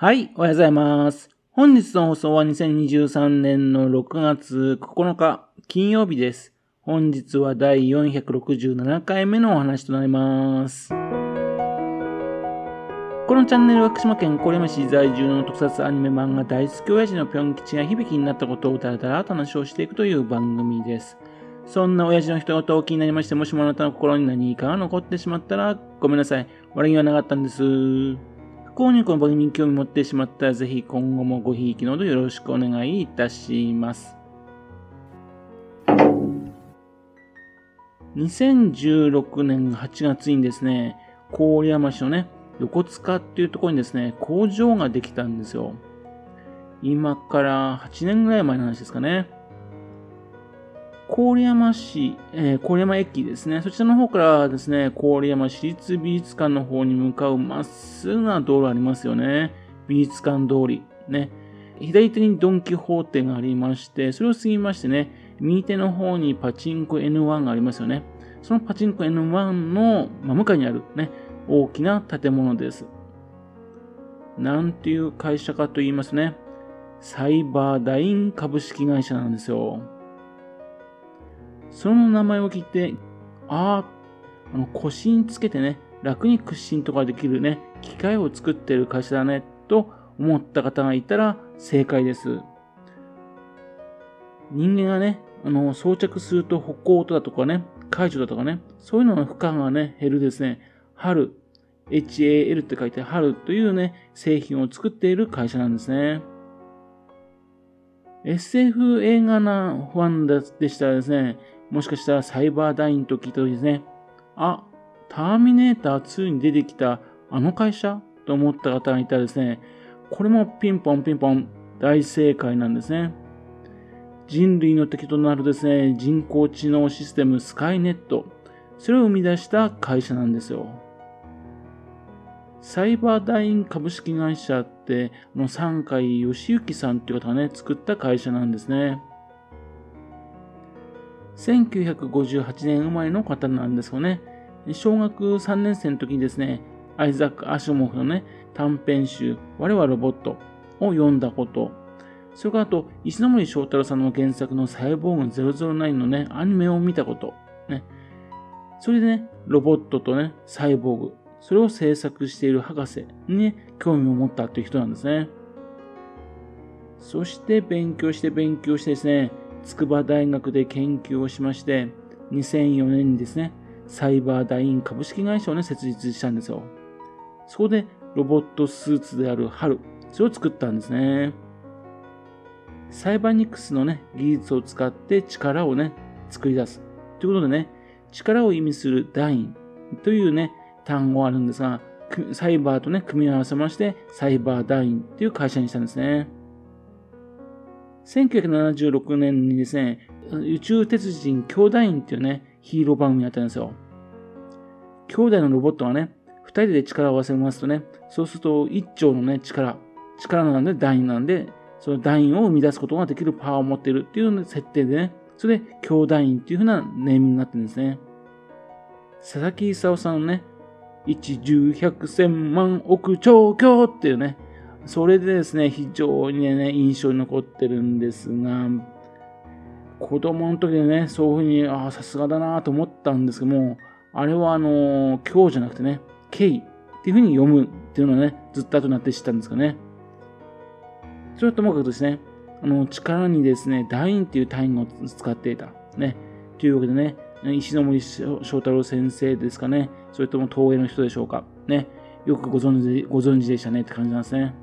はい、おはようございます。本日の放送は2023年の6月9日金曜日です。本日は第467回目のお話となります。このチャンネルは福島県郡山市在住の特撮アニメ漫画大好き親父のぴょん吉が響きになったことをだらだらと話をしていくという番組です。そんな親父の人事を気になりまして、もしもあなたの心に何かが残ってしまったらごめんなさい。悪気はなかったんです。幸にこの番組に興味持ってしまったら、ぜひ今後もごひいきのほどよろしくお願いいたします。2016年8月にですね、郡山市のね、横須賀っていうところにですね、工場ができたんですよ。今から8年ぐらい前の話ですかね。郡山市、えー、郡山駅ですね。そちらの方からですね、郡山市立美術館の方に向かうまっすぐな道路ありますよね。美術館通り。ね。左手にドンキホーテがありまして、それを過ぎましてね、右手の方にパチンコ N1 がありますよね。そのパチンコ N1 の真向かいにあるね、大きな建物です。なんていう会社かと言いますね、サイバーダイン株式会社なんですよ。その名前を聞いて、ああ、あの腰につけてね、楽に屈伸とかできるね、機械を作ってる会社だね、と思った方がいたら正解です。人間がね、あの、装着すると歩行音だとかね、解除だとかね、そういうのの負荷がね、減るですね、春、HAL って書いて春というね、製品を作っている会社なんですね。SF 映画なファンでしたらですね、もしかしたらサイバーダインと聞いた時ですね、あ、ターミネーター2に出てきたあの会社と思った方がいたらですね、これもピンポンピンポン大正解なんですね。人類の敵となるですね、人工知能システムスカイネット、それを生み出した会社なんですよ。サイバーダイン株式会社って、あの、三海義行さんっていう方がね、作った会社なんですね。1958年生まれの方なんですよね。小学3年生の時にですね、アイザック・アシュモフのね、短編集、我はロボットを読んだこと。それからあと、石森章太郎さんの原作のサイボーグ009のね、アニメを見たこと。ね。それでね、ロボットとね、サイボーグ、それを制作している博士にね、興味を持ったという人なんですね。そして勉強して勉強してですね、筑波大学で研究をしまして、2004年にですね、サイバーダイン株式会社をね、設立したんですよ。そこでロボットスーツである春、それを作ったんですね。サイバニクスのね、技術を使って力をね、作り出す。ということでね、力を意味するダインというね、単語があるんですが、サイバーとね、組み合わせまして、サイバーダインという会社にしたんですね。1976年にですね、宇宙鉄人兄弟院っていうね、ヒーロー番組やったんですよ。兄弟のロボットがね、二人で力を合わせますとね、そうすると一丁のね、力、力なんで団員なんで、その団員を生み出すことができるパワーを持っているっていう設定でね、それで兄弟院っていう風なネーミングになってるんですね。佐々木勲さんのね、一十百千万億兆強っていうね、それでですね、非常にね、印象に残ってるんですが、子供の時でね、そういうふうに、ああ、さすがだなと思ったんですけども、あれはあの、今日じゃなくてね、敬意っていうふうに読むっていうのはね、ずっと後になって知ったんですかね。それともかくですね、あの、力にですね、ダインっていう単位を使っていた。ね。というわけでね、石森章太郎先生ですかね。それとも東映の人でしょうか。ね。よくご存知ご存知でしたねって感じなんですね。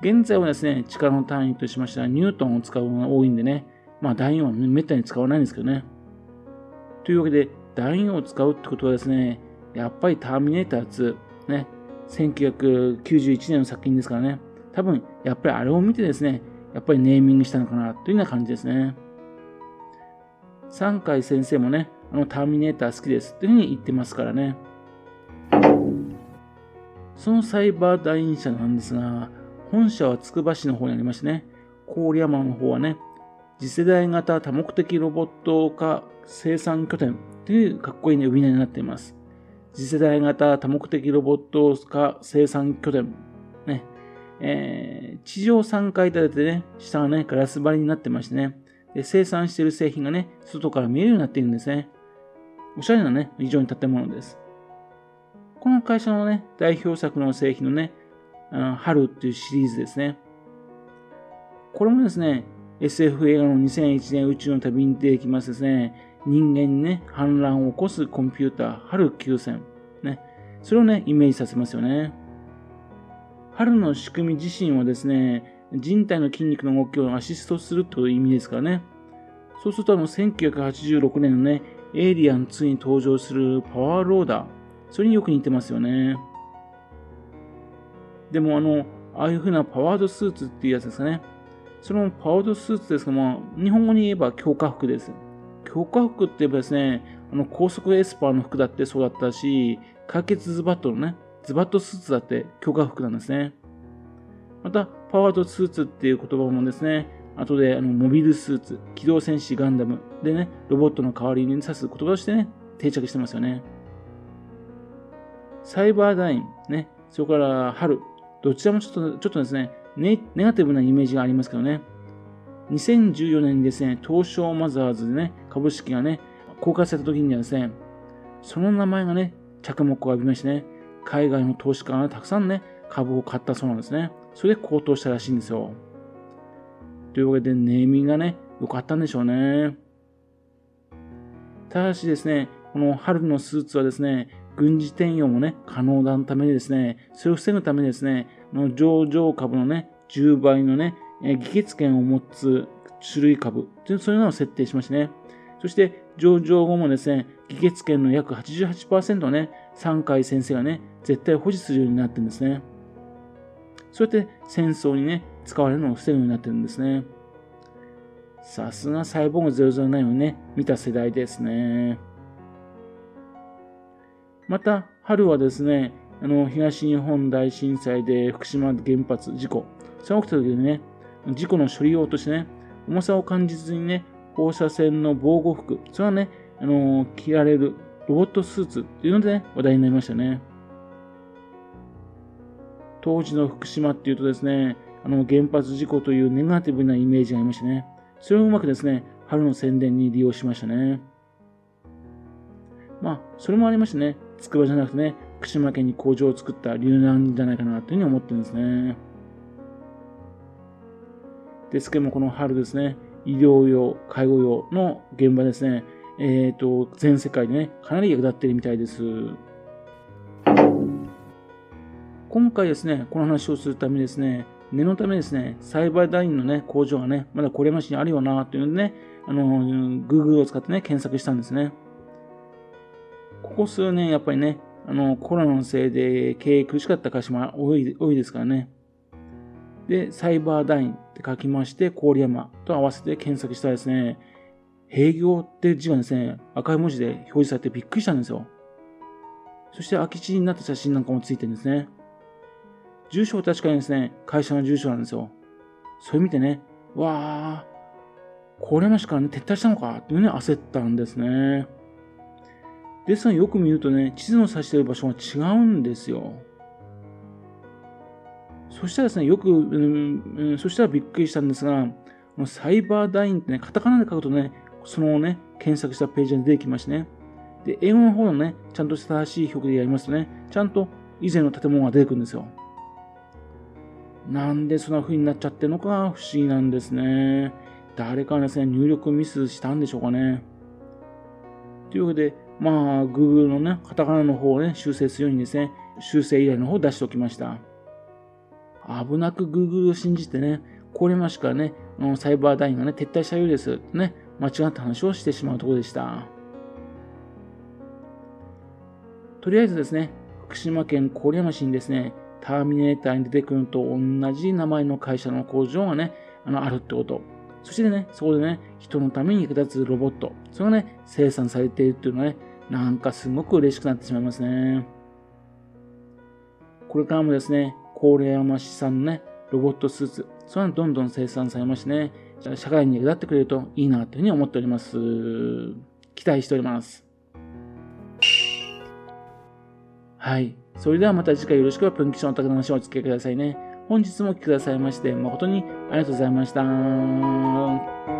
現在はですね、力の単位としましてはニュートンを使うのが多いんでね、まあ、楕円はめったに使わないんですけどね。というわけで、楕円を使うってことはですね、やっぱりターミネーター2、ね、1991年の作品ですからね、多分、やっぱりあれを見てですね、やっぱりネーミングしたのかなというような感じですね。三海先生もね、あのターミネーター好きですっていうふうに言ってますからね。そのサイバーダイン社なんですが、本社はつくば市の方にありましてね、郡山の方はね、次世代型多目的ロボット化生産拠点というかっこいいね、呼び名になっています。次世代型多目的ロボット化生産拠点。ね。えー、地上3階建てでね、下がね、ガラス張りになってましてね、で生産している製品がね、外から見えるようになっているんですね。おしゃれなね、非常に建物です。この会社のね、代表作の製品のね、春っていうシリーズですね。これもですね、SF 映画の2001年宇宙の旅に出てきますですね、人間にね、反乱を起こすコンピューター、春9000。ね。それをね、イメージさせますよね。春の仕組み自身はですね、人体の筋肉の動きをアシストするという意味ですからね。そうすると、あの、1986年のね、エイリアン2に登場するパワーローダー。それによく似てますよね。でも、あの、ああいう風なパワードスーツっていうやつですかね。そのパワードスーツですが、まあ、日本語に言えば強化服です。強化服って言えばですね、あの、高速エスパーの服だってそうだったし、解決ズバットのね、ズバットスーツだって強化服なんですね。また、パワードスーツっていう言葉もですね、後であのモビルスーツ、機動戦士ガンダムでね、ロボットの代わりに指す言葉としてね、定着してますよね。サイバーダイン、ね、それから春、どちらもちょっとちょっとですねネ、ネガティブなイメージがありますけどね、2014年にですね、東証マザーズでね、株式がね、公開された時にはですね、その名前がね、着目を浴びましてね、海外の投資家がたくさんね、株を買ったそうなんですね。それで高騰したらしいんですよ。というわけで、ネーミングがね、良かったんでしょうね。ただしですね、この春のスーツはですね、軍事転用もね、可能なためにですね、それを防ぐためにですね、の上場株のね、10倍のね、議決権を持つ種類株というそういうのを設定しましてね。そして上場後もですね、議決権の約88%をね、3回先生がね、絶対保持するようになってるんですね。そうやって戦争にね、使われるのを防ぐようになってるんですね。さすがサイボーグ009をね、見た世代ですね。また、春はですね、あの、東日本大震災で福島原発事故、それが起きた時にね、事故の処理用としてね、重さを感じずにね、放射線の防護服、それはね、あの着られるロボットスーツっていうのでね、話題になりましたね。当時の福島っていうとですね、あの原発事故というネガティブなイメージがありましてね、それをうまくですね、春の宣伝に利用しましたね。まあ、それもありましてね、つくばじゃなくてね、福島県に工場を作った理由なんじゃないかなというふうに思ってるんですね。ですけども、この春ですね、医療用、介護用の現場ですね、えっ、ー、と、全世界でね、かなり役立っているみたいです。今回ですね、この話をするためにですね、念のためですね、サイバーダインのね、工場がね、まだ郡山市にあるよな、というのでね、あの、Google を使ってね、検索したんですね。ここ数年、やっぱりね、あの、コロナのせいで経営苦しかった会社も多い多いですからね。で、サイバーダインって書きまして、郡山と合わせて検索したらですね、営業って字がですね、赤い文字で表示されてびっくりしたんですよ。そして空き地になった写真なんかもついてるんですね。住所は確かにですね、会社の住所なんですよ。それ見てね、わー、郡山市からね、撤退したのかっていうね、焦ったんですね。ですがよく見るとね、地図の指している場所が違うんですよ。そしたらですね、よく、うん、そしたらびっくりしたんですが、サイバーダインってね、カタカナで書くとね、そのね、検索したページが出てきましてね。で、英語の方のね、ちゃんと正しい表記でやりますとね、ちゃんと以前の建物が出てくるんですよ。なんでそんな風になっちゃってるのか不思議なんですね。誰かですね、入力ミスしたんでしょうかね。というわけで、まあ、Google のね、カタカナの方をね、修正するようにですね、修正依頼の方を出しておきました。危なく Google を信じてね、これましかね、サイバーダインがね、撤退したようです。ね、間違った話をしてしまうところでした。とりあえずですね、福島県郡山市にですね、ターミネーターに出てくるのと同じ名前の会社の工場がね、あのあるってこと。そしてね、そこでね、人のために役立つロボット、それがね、生産されているっていうのはね、なんかすごく嬉しくなってしまいますね。これからもですね、郡山市産のね、ロボットスーツ、それはどんどん生産されましてね、社会に役立ってくれるといいなというふうに思っております。期待しております。はい。それではまた次回よろしくプンキションの高田の話をお付き合いくださいね。本日もお聴きくださいまして、誠にありがとうございました。